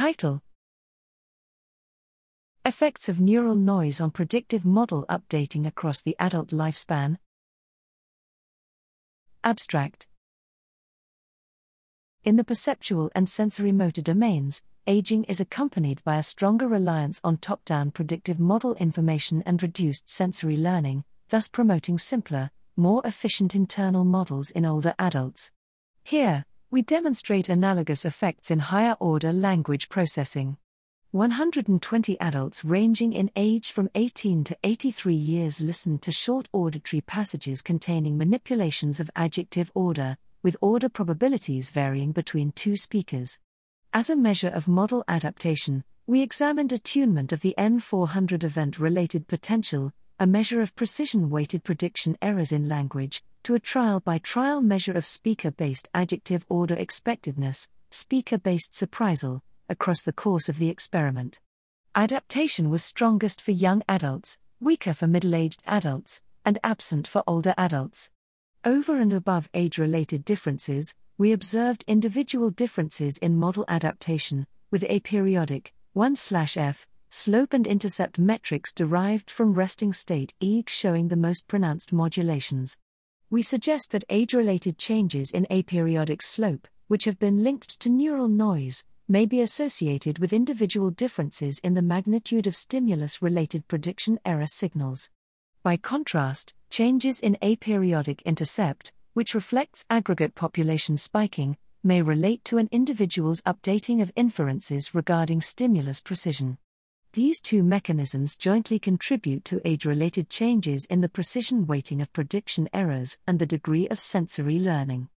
Title Effects of neural noise on predictive model updating across the adult lifespan. Abstract In the perceptual and sensory motor domains, aging is accompanied by a stronger reliance on top down predictive model information and reduced sensory learning, thus promoting simpler, more efficient internal models in older adults. Here, we demonstrate analogous effects in higher order language processing. 120 adults ranging in age from 18 to 83 years listened to short auditory passages containing manipulations of adjective order, with order probabilities varying between two speakers. As a measure of model adaptation, we examined attunement of the N400 event related potential, a measure of precision weighted prediction errors in language, to a trial by trial measure of speaker based adjective order expectedness, speaker based surprisal, across the course of the experiment. Adaptation was strongest for young adults, weaker for middle aged adults, and absent for older adults. Over and above age related differences, we observed individual differences in model adaptation, with aperiodic 1 f slope and intercept metrics derived from resting state EEG showing the most pronounced modulations. We suggest that age related changes in aperiodic slope, which have been linked to neural noise, may be associated with individual differences in the magnitude of stimulus related prediction error signals. By contrast, changes in aperiodic intercept, which reflects aggregate population spiking, may relate to an individual's updating of inferences regarding stimulus precision. These two mechanisms jointly contribute to age related changes in the precision weighting of prediction errors and the degree of sensory learning.